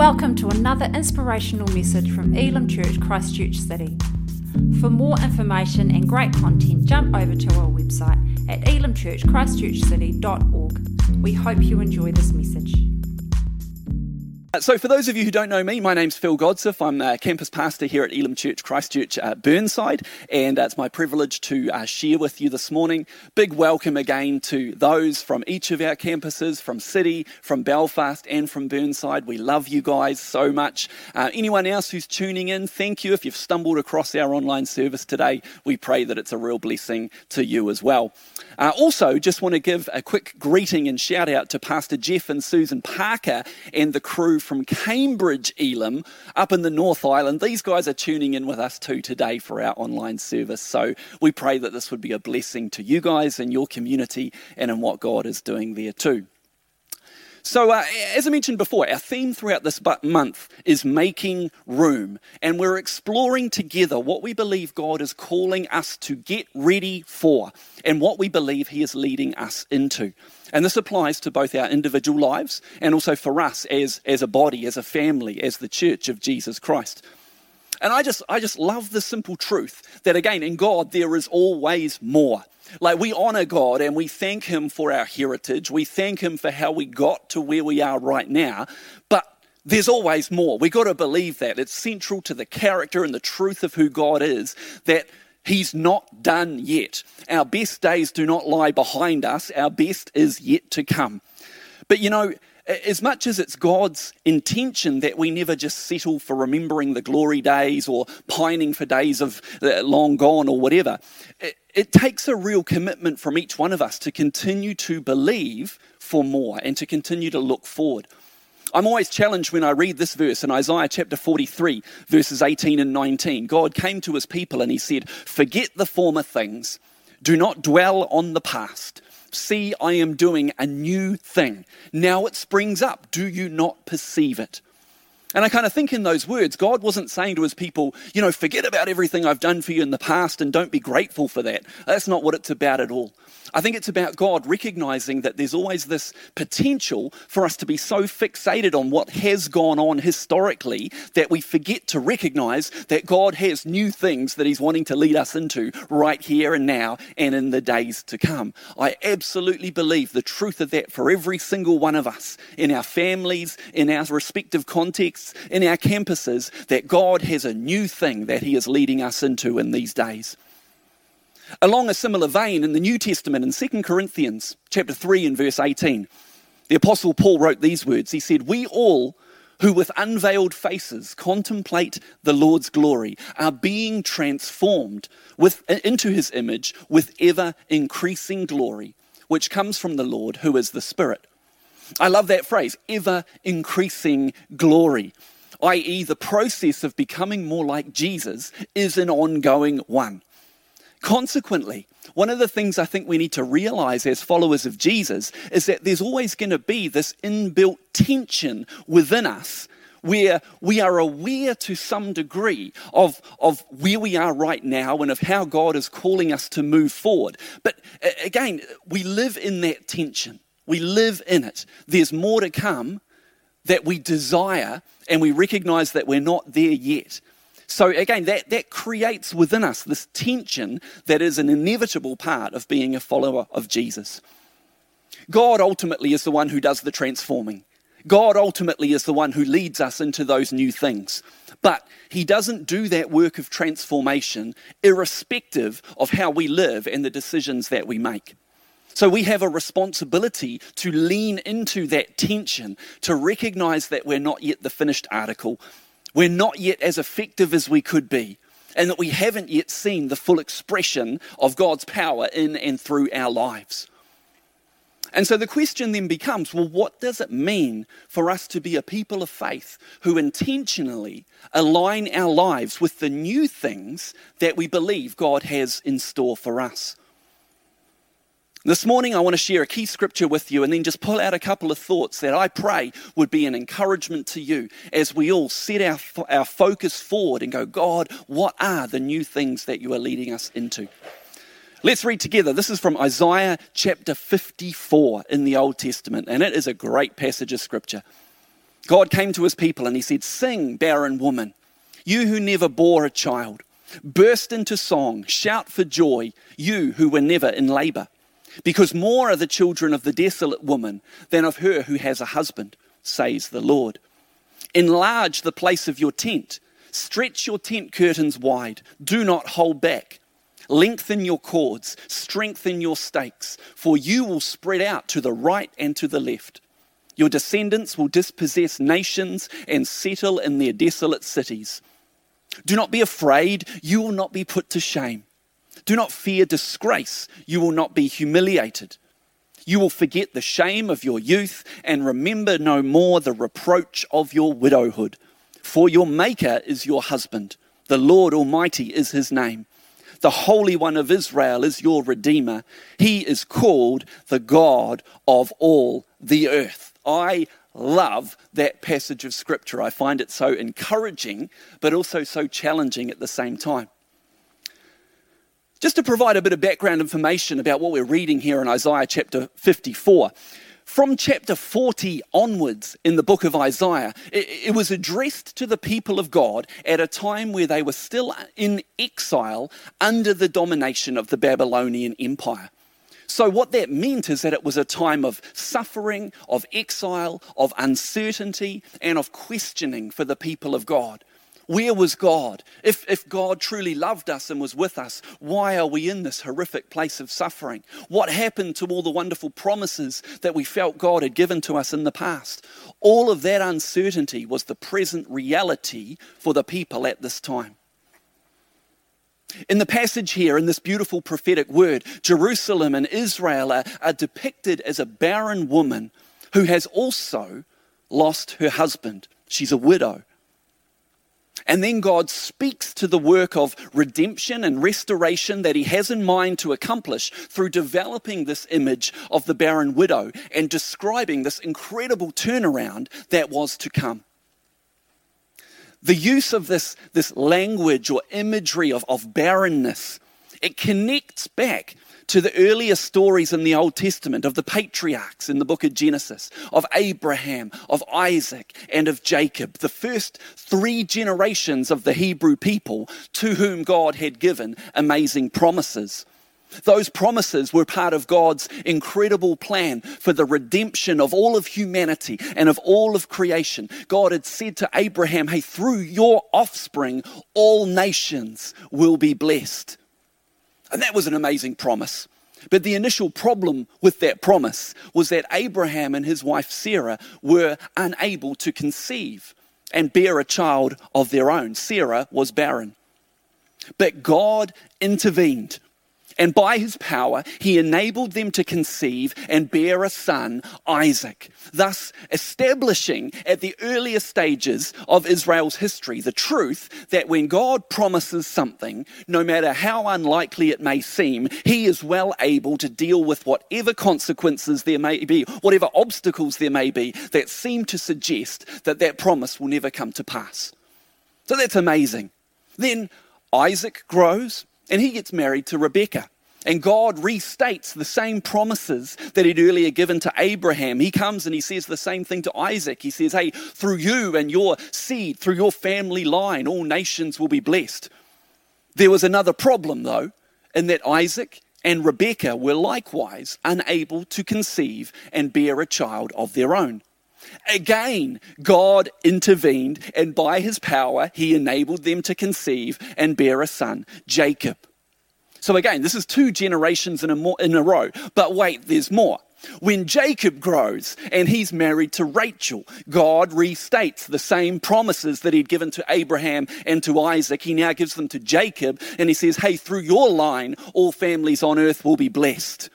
Welcome to another inspirational message from Elim Church Christchurch City. For more information and great content, jump over to our website at elimchurchchristchurchcity.org. We hope you enjoy this message. So, for those of you who don't know me, my name's Phil Godsif. I'm a campus pastor here at Elim Church Christchurch uh, Burnside, and uh, it's my privilege to uh, share with you this morning. Big welcome again to those from each of our campuses, from City, from Belfast, and from Burnside. We love you guys so much. Uh, anyone else who's tuning in, thank you. If you've stumbled across our online service today, we pray that it's a real blessing to you as well. Uh, also, just want to give a quick greeting and shout out to Pastor Jeff and Susan Parker and the crew from Cambridge, Elim up in the North Island. These guys are tuning in with us too today for our online service. So we pray that this would be a blessing to you guys and your community and in what God is doing there too. So, uh, as I mentioned before, our theme throughout this month is making room, and we're exploring together what we believe God is calling us to get ready for and what we believe He is leading us into. And this applies to both our individual lives and also for us as, as a body, as a family, as the church of Jesus Christ. And I just, I just love the simple truth that, again, in God, there is always more. Like we honor God and we thank Him for our heritage. We thank Him for how we got to where we are right now. But there's always more. We've got to believe that. It's central to the character and the truth of who God is that He's not done yet. Our best days do not lie behind us, our best is yet to come. But you know, as much as it's God's intention that we never just settle for remembering the glory days or pining for days of uh, long gone or whatever, it, it takes a real commitment from each one of us to continue to believe for more and to continue to look forward. I'm always challenged when I read this verse in Isaiah chapter 43, verses 18 and 19. God came to his people and he said, Forget the former things, do not dwell on the past. See, I am doing a new thing. Now it springs up. Do you not perceive it? And I kind of think in those words, God wasn't saying to his people, you know, forget about everything I've done for you in the past and don't be grateful for that. That's not what it's about at all. I think it's about God recognizing that there's always this potential for us to be so fixated on what has gone on historically that we forget to recognize that God has new things that He's wanting to lead us into right here and now and in the days to come. I absolutely believe the truth of that for every single one of us in our families, in our respective contexts, in our campuses, that God has a new thing that He is leading us into in these days. Along a similar vein in the New Testament in 2 Corinthians chapter 3 and verse 18, the apostle Paul wrote these words. He said, "We all who with unveiled faces contemplate the Lord's glory are being transformed with, into his image with ever increasing glory, which comes from the Lord who is the Spirit." I love that phrase, ever increasing glory, i.e., the process of becoming more like Jesus is an ongoing one. Consequently, one of the things I think we need to realize as followers of Jesus is that there's always going to be this inbuilt tension within us where we are aware to some degree of, of where we are right now and of how God is calling us to move forward. But again, we live in that tension. We live in it. There's more to come that we desire, and we recognize that we're not there yet. So again, that, that creates within us this tension that is an inevitable part of being a follower of Jesus. God ultimately is the one who does the transforming. God ultimately is the one who leads us into those new things. But He doesn't do that work of transformation irrespective of how we live and the decisions that we make. So we have a responsibility to lean into that tension, to recognize that we're not yet the finished article, we're not yet as effective as we could be, and that we haven't yet seen the full expression of God's power in and through our lives. And so the question then becomes well, what does it mean for us to be a people of faith who intentionally align our lives with the new things that we believe God has in store for us? This morning, I want to share a key scripture with you and then just pull out a couple of thoughts that I pray would be an encouragement to you as we all set our, our focus forward and go, God, what are the new things that you are leading us into? Let's read together. This is from Isaiah chapter 54 in the Old Testament, and it is a great passage of scripture. God came to his people and he said, Sing, barren woman, you who never bore a child. Burst into song, shout for joy, you who were never in labor. Because more are the children of the desolate woman than of her who has a husband, says the Lord. Enlarge the place of your tent, stretch your tent curtains wide, do not hold back. Lengthen your cords, strengthen your stakes, for you will spread out to the right and to the left. Your descendants will dispossess nations and settle in their desolate cities. Do not be afraid, you will not be put to shame. Do not fear disgrace, you will not be humiliated. You will forget the shame of your youth and remember no more the reproach of your widowhood. For your Maker is your husband, the Lord Almighty is his name. The Holy One of Israel is your Redeemer. He is called the God of all the earth. I love that passage of Scripture. I find it so encouraging, but also so challenging at the same time. Just to provide a bit of background information about what we're reading here in Isaiah chapter 54. From chapter 40 onwards in the book of Isaiah, it, was addressed to the people of God at a time where they were still in exile under the domination of the Babylonian Empire. So, what that meant is that it was a time of suffering, of exile, of uncertainty, and of questioning for the people of God. Where was God? If, if God truly loved us and was with us, why are we in this horrific place of suffering? What happened to all the wonderful promises that we felt God had given to us in the past? All of that uncertainty was the present reality for the people at this time. In the passage here, in this beautiful prophetic word, Jerusalem and Israel are, are, depicted as a barren woman who has also lost her husband. She's a widow. And then God speaks to the work of redemption and restoration that He has in mind to accomplish through developing this image of the barren widow and describing this incredible turnaround that was to come. The use of this, this language or imagery of, of barrenness, it connects back to the earlier stories in the Old Testament of the patriarchs in the book of Genesis, of Abraham, of Isaac, and of Jacob, the first three generations of the Hebrew people to whom God had given amazing promises. Those promises were part of God's incredible plan for the redemption of all of humanity and of all of creation. God had said to Abraham, Hey, through your offspring, all nations will be blessed. And that was an amazing promise. But the initial problem with that promise was that Abraham and his wife Sarah were unable to conceive and bear a child of their own. Sarah was barren. But God intervened and by his power, he enabled them to conceive and bear a son, Isaac, thus establishing at the earliest stages of Israel's history the truth that when God promises something, no matter how unlikely it may seem, he is well able to deal with whatever consequences there may be, whatever obstacles there may be that seem to suggest that that promise will never come to pass. So that's amazing. Then Isaac grows and he gets married to Rebekah. And God restates the same promises that he'd earlier given to Abraham. He comes and he says the same thing to Isaac. He says, Hey, through you and your seed, through your family line, all nations will be blessed. There was another problem, though, in that Isaac and Rebekah were likewise unable to conceive and bear a child of their own. Again, God intervened, and by his power, he enabled them to conceive and bear a son, Jacob. So again, this is two generations in a, mo- in a row. But wait, there's more. When Jacob grows and he's married to Rachel, God restates the same promises that he'd given to Abraham and to Isaac. He now gives them to Jacob and he says, Hey, through your line, all families on earth will be blessed.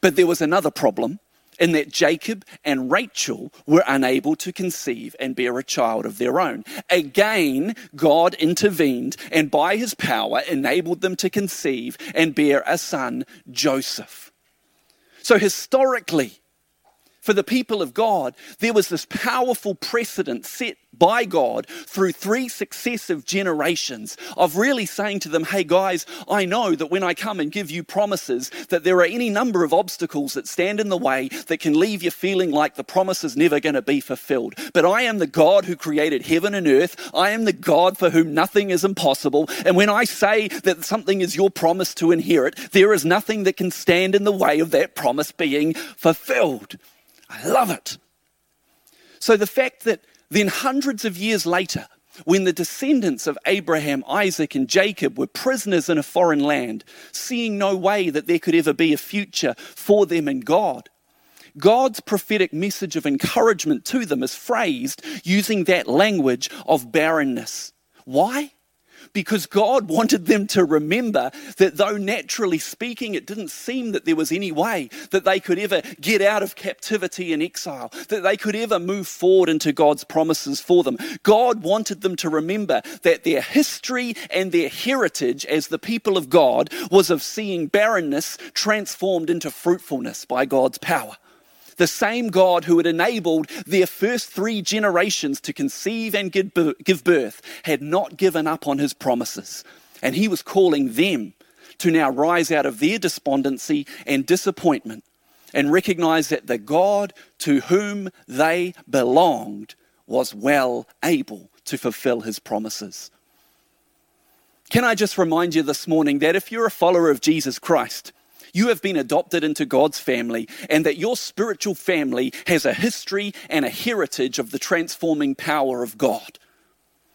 But there was another problem in that Jacob and Rachel were unable to conceive and bear a child of their own. Again, God intervened and by his power enabled them to conceive and bear a son, Joseph. So, historically, for the people of God, there was this powerful precedent set by God through three successive generations of really saying to them, hey guys, I know that when I come and give you promises, that there are any number of obstacles that stand in the way that can leave you feeling like the promise is never going to be fulfilled. But I am the God who created heaven and earth. I am the God for whom nothing is impossible. And when I say that something is your promise to inherit, there is nothing that can stand in the way of that promise being fulfilled. I love it. So the fact that then, hundreds of years later, when the descendants of Abraham, Isaac, and Jacob were prisoners in a foreign land, seeing no way that there could ever be a future for them in God, God's prophetic message of encouragement to them is phrased using that language of barrenness. Why? Because God wanted them to remember that though naturally speaking, it didn't seem that there was any way that they could ever get out of captivity and exile, that they could ever move forward into God's promises for them. God wanted them to remember that their history and their heritage as the people of God was of seeing barrenness transformed into fruitfulness by God's power the same God who had enabled their first three generations to conceive and give birth, had not given up on his promises. And he was calling them to now rise out of their despondency and disappointment and recognize that the God to whom they belonged was well able to fulfill his promises. Can I just remind you this morning that if you're a follower of Jesus Christ, you have been adopted into God's family, and that your spiritual family has a history and a heritage of the transforming power of God.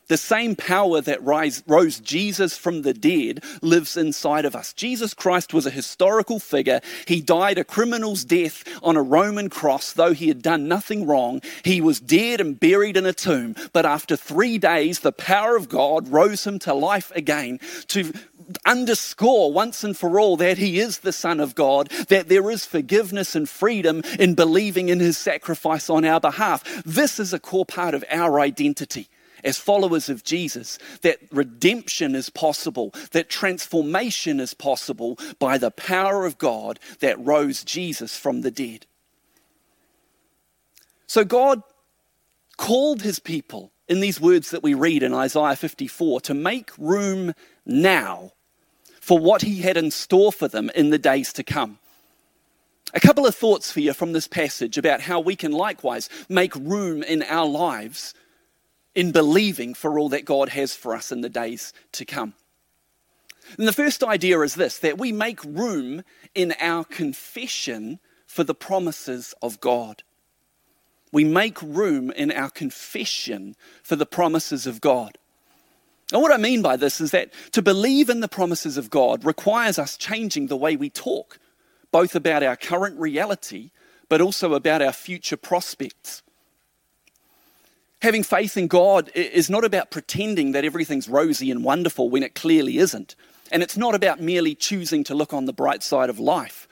The same power that rise, rose Jesus from the dead lives inside of us. Jesus Christ was a historical figure. He died a criminal's death on a Roman cross, though he had done nothing wrong. He was dead and buried in a tomb. But after three days, the power of God rose him to life again to underscore once and for all that he is the Son of God, that there is forgiveness and freedom in believing in his sacrifice on our behalf. This is a core part of our identity as followers of Jesus, that redemption is possible, that transformation is possible by the power of God that rose Jesus from the dead. So God called his people in these words that we read in Isaiah 54 to make room now for what he had in store for them in the days to come. A couple of thoughts for you from this passage about how we can likewise make room in our lives in believing for all that God has for us in the days to come. And the first idea is this that we make room in our confession for the promises of God. We make room in our confession for the promises of God. And what I mean by this is that to believe in the promises of God requires us changing the way we talk, both about our current reality, but also about our future prospects. Having faith in God is not about pretending that everything's rosy and wonderful when it clearly isn't. And it's not about merely choosing to look on the bright side of life.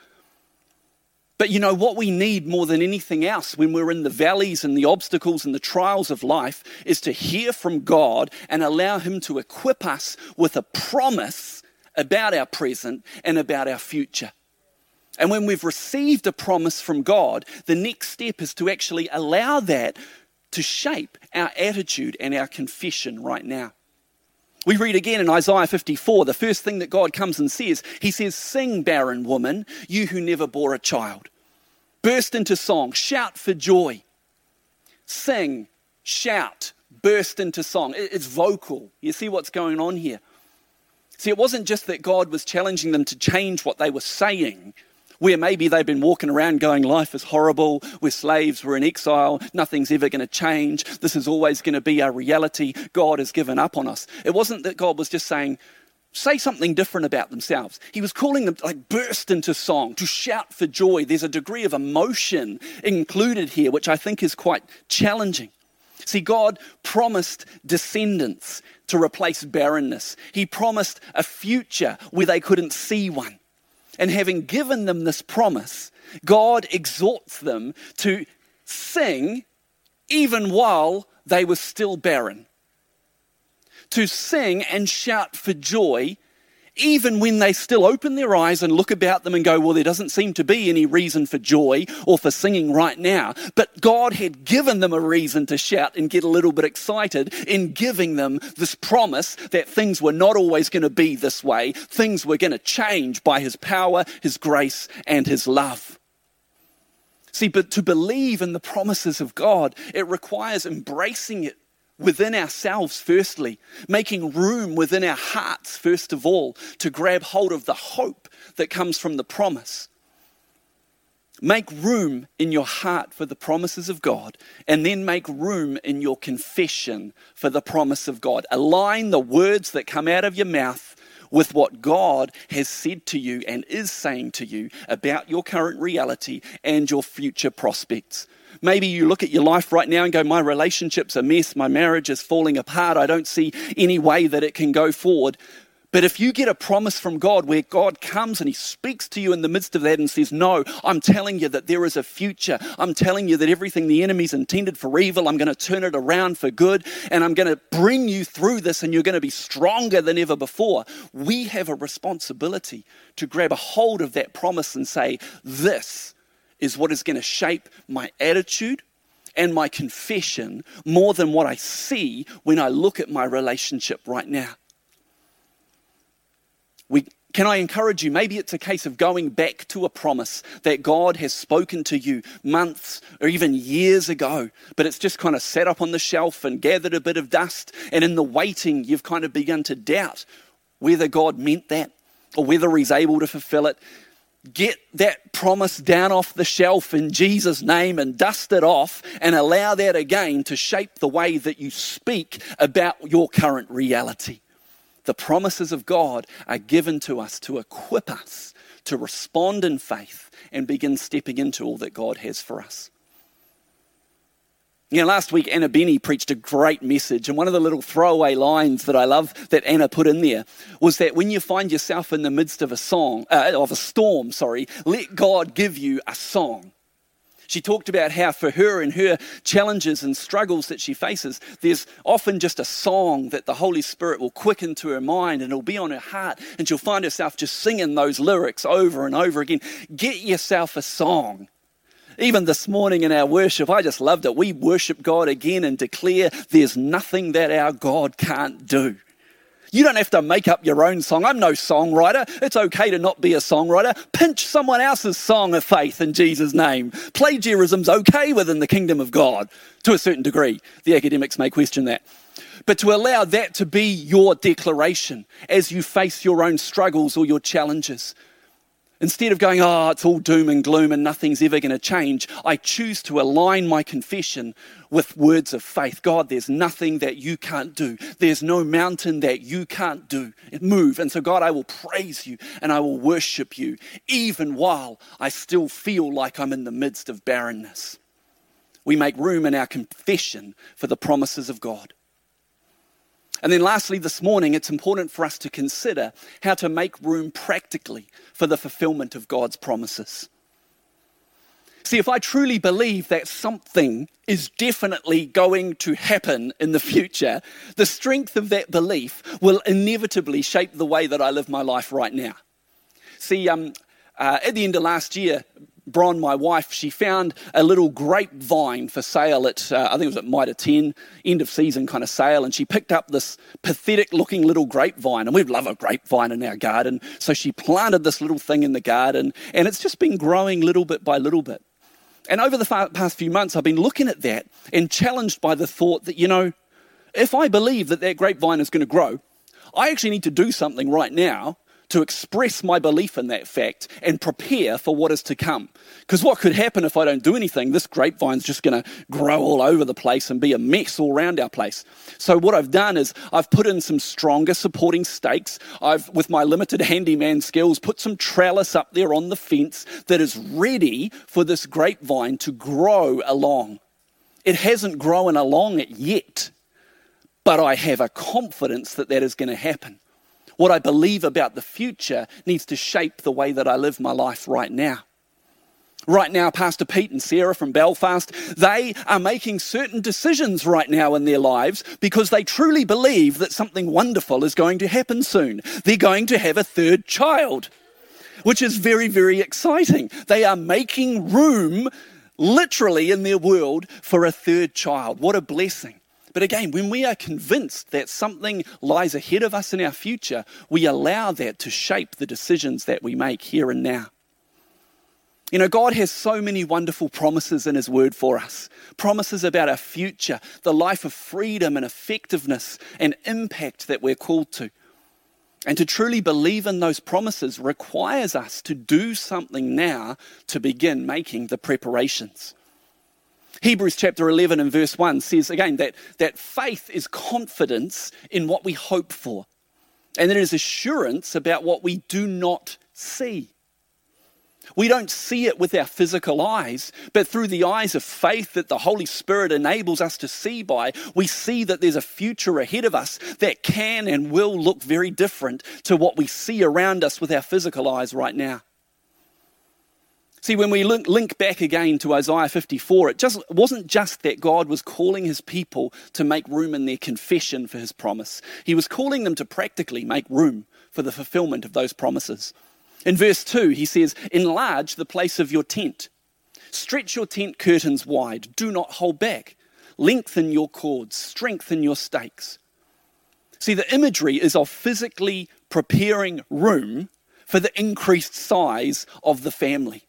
But you know, what we need more than anything else when we're in the valleys and the obstacles and the trials of life is to hear from God and allow Him to equip us with a promise about our present and about our future. And when we've received a promise from God, the next step is to actually allow that to shape our attitude and our confession right now. We read again in Isaiah 54, the first thing that God comes and says, He says, Sing, barren woman, you who never bore a child. Burst into song, shout for joy. Sing, shout, burst into song. It's vocal. You see what's going on here? See, it wasn't just that God was challenging them to change what they were saying, where maybe they've been walking around going, Life is horrible, we're slaves, we're in exile, nothing's ever going to change, this is always going to be our reality, God has given up on us. It wasn't that God was just saying, say something different about themselves. He was calling them to like burst into song, to shout for joy. There's a degree of emotion included here, which I think is quite challenging. See, God promised descendants to replace barrenness. He promised a future where they couldn't see one. And having given them this promise, God exhorts them to sing even while they were still barren. To sing and shout for joy even when they still open their eyes and look about them and go, Well, there doesn't seem to be any reason for joy or for singing right now. But God had given them a reason to shout and get a little bit excited in giving them this promise that things were not always going to be this way. Things were going to change by His power, His grace, and His love. See, but to believe in the promises of God, it requires embracing it within ourselves, firstly, making room within our hearts, first of all, to grab hold of the hope that comes from the promise. Make room in your heart for the promises of God, and then make room in your confession for the promise of God. Align the words that come out of your mouth with what God has said to you and is saying to you about your current reality and your future prospects. Maybe you look at your life right now and go, My relationship's a mess, my marriage is falling apart, I don't see any way that it can go forward. But if you get a promise from God where God comes and He speaks to you in the midst of that and says, No, I'm telling you that there is a future. I'm telling you that everything the enemy's intended for evil, I'm going to turn it around for good, and I'm going to bring you through this, and you're going to be stronger than ever before. We have a responsibility to grab a hold of that promise and say, This is what is going to shape my attitude and my confession more than what I see when I look at my relationship right now. We, can I encourage you? Maybe it's a case of going back to a promise that God has spoken to you months or even years ago, but it's just kind of sat up on the shelf and gathered a bit of dust. And in the waiting, you've kind of begun to doubt whether God meant that or whether He's able to fulfill it get that promise down off the shelf in Jesus' name and dust it off and allow that again to shape the way that you speak about your current reality. The promises of God are given to us to equip us to respond in faith and begin stepping into all that God has for us. You know, last week Anna Benny preached a great message, and one of the little throwaway lines that I love that Anna put in there was that when you find yourself in the midst of a song, uh, of a storm, sorry, let God give you a song. She talked about how for her and her challenges and struggles that she faces, there's often just a song that the Holy Spirit will quicken to her mind and it'll be on her heart, and she'll find herself just singing those lyrics over and over again. Get yourself a song even this morning in our worship, I just loved it. We worship God again and declare there's nothing that our God can't do. You don't have to make up your own song. I'm no songwriter. It's okay to not be a songwriter. Pinch someone else's song of faith in Jesus' name. Plagiarism's okay within the kingdom of God to a certain degree. The academics may question that. But to allow that to be your declaration as you face your own struggles or your challenges, Instead of going, oh, it's all doom and gloom and nothing's ever going to change, I choose to align my confession with words of faith. God, there's nothing that you can't do. There's no mountain that you can't do, move. And so, God, I will praise you and I will worship you, even while I still feel like I'm in the midst of barrenness. We make room in our confession for the promises of God. And then, lastly, this morning, it's important for us to consider how to make room practically for the fulfillment of God's promises. See, if I truly believe that something is definitely going to happen in the future, the strength of that belief will inevitably shape the way that I live my life right now. See, um, uh, at the end of last year, Bron, my wife, she found a little grapevine for sale at, uh, I think it was at Mitre 10, end of season kind of sale, and she picked up this pathetic looking little grapevine, and we love a grapevine in our garden. So she planted this little thing in the garden, and it's just been growing little bit by little bit. And over the past few months, I've been looking at that and challenged by the thought that, you know, if I believe that that grapevine is going to grow, I actually need to do something right now to express my belief in that fact and prepare for what is to come. Because what could happen if I don't do anything? This grapevine's just going to grow all over the place and be a mess all around our place. So what I've done is I've put in some stronger supporting stakes. I've, with my limited handyman skills, put some trellis up there on the fence that is ready for this grapevine to grow along. It hasn't grown along it yet, but I have a confidence that that is going to happen. What I believe about the future needs to shape the way that I live my life right now. Right now, Pastor Pete and Sarah from Belfast, they are making certain decisions right now in their lives because they truly believe that something wonderful is going to happen soon. They're going to have a third child, which is very, very exciting. They are making room, literally, in their world for a third child. What a blessing. But again, when we are convinced that something lies ahead of us in our future, we allow that to shape the decisions that we make here and now. You know, God has so many wonderful promises in His Word for us promises about our future, the life of freedom and effectiveness and impact that we're called to. And to truly believe in those promises requires us to do something now to begin making the preparations. Hebrews chapter 11 and verse 1 says again that, that faith is confidence in what we hope for, and it is assurance about what we do not see. We don't see it with our physical eyes, but through the eyes of faith that the Holy Spirit enables us to see by, we see that there's a future ahead of us that can and will look very different to what we see around us with our physical eyes right now. See, when we link, link back again to Isaiah 54, it just wasn't just that God was calling his people to make room in their confession for his promise. He was calling them to practically make room for the fulfillment of those promises. In verse 2, he says, Enlarge the place of your tent. Stretch your tent curtains wide. Do not hold back. Lengthen your cords. Strengthen your stakes. See, the imagery is of physically preparing room for the increased size of the family.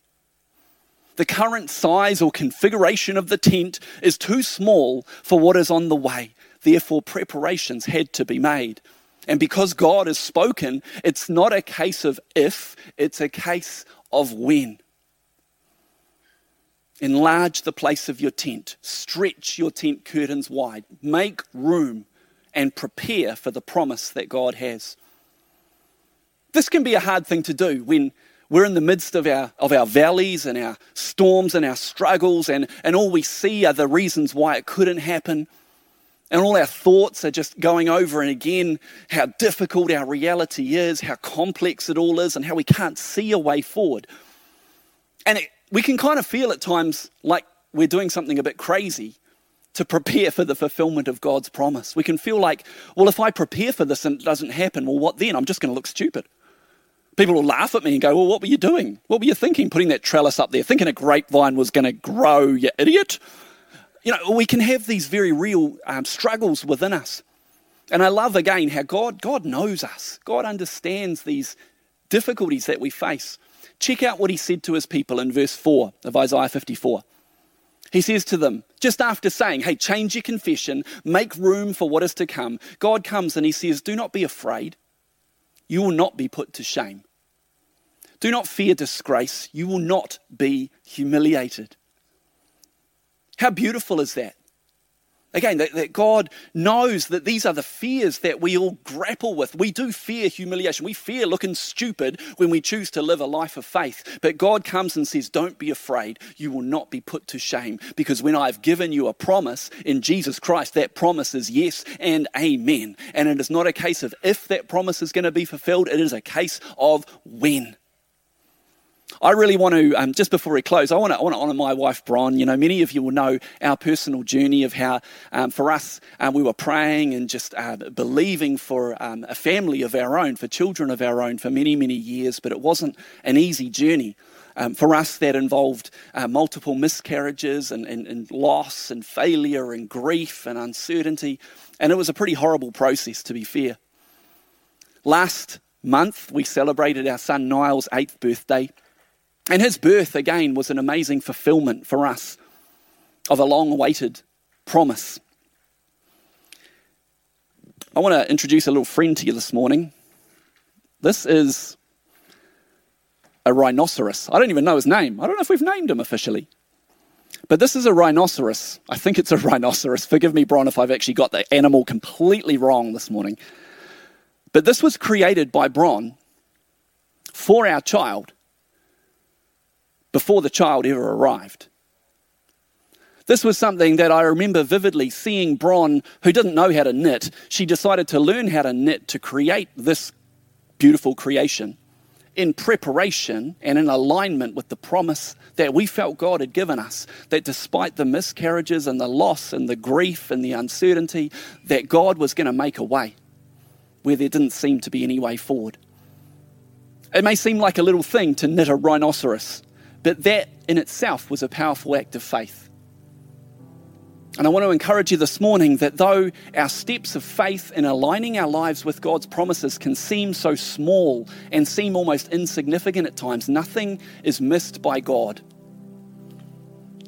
The current size or configuration of the tent is too small for what is on the way. Therefore, preparations had to be made. And because God has spoken, it's not a case of if, it's a case of when. Enlarge the place of your tent, stretch your tent curtains wide, make room, and prepare for the promise that God has. This can be a hard thing to do when we're in the midst of our, of our valleys and our storms and our struggles, and, and all we see are the reasons why it couldn't happen. And all our thoughts are just going over and again how difficult our reality is, how complex it all is, and how we can't see a way forward. And it, we can kind of feel at times like we're doing something a bit crazy to prepare for the fulfillment of God's promise. We can feel like, well, if I prepare for this and it doesn't happen, well, what then? I'm just going to look stupid. People will laugh at me and go, well, what were you doing? What were you thinking putting that trellis up there, thinking a grapevine was going to grow, you idiot? You know, we can have these very real um, struggles within us. And I love again how God, God knows us. God understands these difficulties that we face. Check out what he said to his people in verse 4 of Isaiah 54. He says to them, just after saying, Hey, change your confession, make room for what is to come, God comes and he says, Do not be afraid. You will not be put to shame. Do not fear disgrace. You will not be humiliated. How beautiful is that? Again, that, that, God knows that these are the fears that we all grapple with. We do fear humiliation. We fear looking stupid when we choose to live a life of faith. But God comes and says, Don't be afraid. You will not be put to shame. Because when I've given you a promise in Jesus Christ, that promise is yes and amen. And it is not a case of if that promise is going to be fulfilled, it is a case of when. I really want to, um, just before we close, I want to, I want to honour my wife, Bron. You know, many of you will know our personal journey of how, um, for us, um, we were praying and just uh, believing for um, a family of our own, for children of our own for many, many years, but it wasn't an easy journey. Um, for us, that involved uh, multiple miscarriages and, and, and loss and failure and grief and uncertainty. And it was a pretty horrible process, to be fair. Last month, we celebrated our son Niall's eighth birthday. And his birth, again, was an amazing fulfillment for us of a long awaited promise. I want to introduce a little friend to you this morning. This is a rhinoceros. I don't even know his name. I don't know if we've named him officially. But this is a rhinoceros. I think it's a rhinoceros. Forgive me, Bron, if I've actually got the animal completely wrong this morning. But this was created by Bron for our child before the child ever arrived. This was something that I remember vividly seeing Bron, who didn't know how to knit. She decided to learn how to knit to create this beautiful creation. in preparation and in alignment with the promise that we felt God had given us, that despite the miscarriages and the loss and the grief and the uncertainty, that God was going to make a way where there didn't seem to be any way forward. It may seem like a little thing to knit a rhinoceros, but that in itself was a powerful act of faith. And I want to encourage you this morning that though our steps of faith in aligning our lives with God's promises can seem so small and seem almost insignificant at times, nothing is missed by God.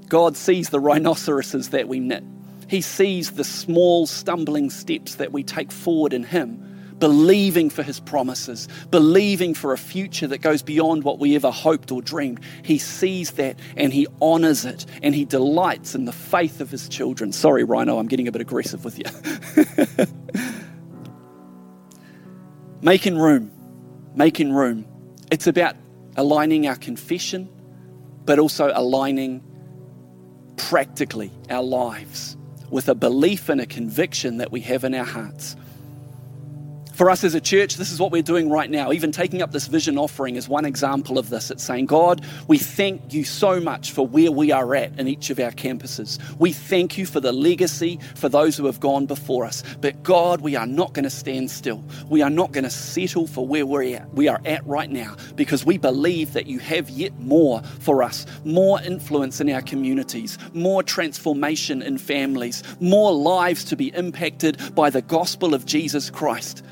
God sees the rhinoceroses that we knit, He sees the small, stumbling steps that we take forward in Him believing for his promises, believing for a future that goes beyond what we ever hoped or dreamed. He sees that and he honors it and he delights in the faith of his children. Sorry, Rhino, I'm getting a bit aggressive with you. making room, making room. It's about aligning our confession, but also aligning practically our lives with a belief and a conviction that we have in our hearts. For us as a church, this is what we're doing right now. Even taking up this vision offering is one example of this. It's saying, God, we thank you so much for where we are at in each of our campuses. We thank you for the legacy for those who have gone before us. But God, we are not going to stand still. We are not going to settle for where we're at, we are at right now because we believe that you have yet more for us more influence in our communities, more transformation in families, more lives to be impacted by the gospel of Jesus Christ.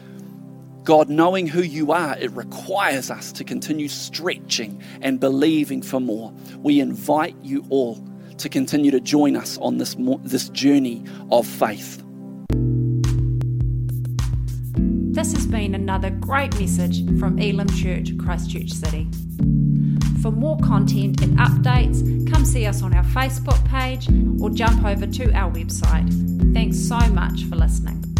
God, knowing who you are, it requires us to continue stretching and believing for more. We invite you all to continue to join us on this, this journey of faith. This has been another great message from Elim Church, Christchurch City. For more content and updates, come see us on our Facebook page or jump over to our website. Thanks so much for listening.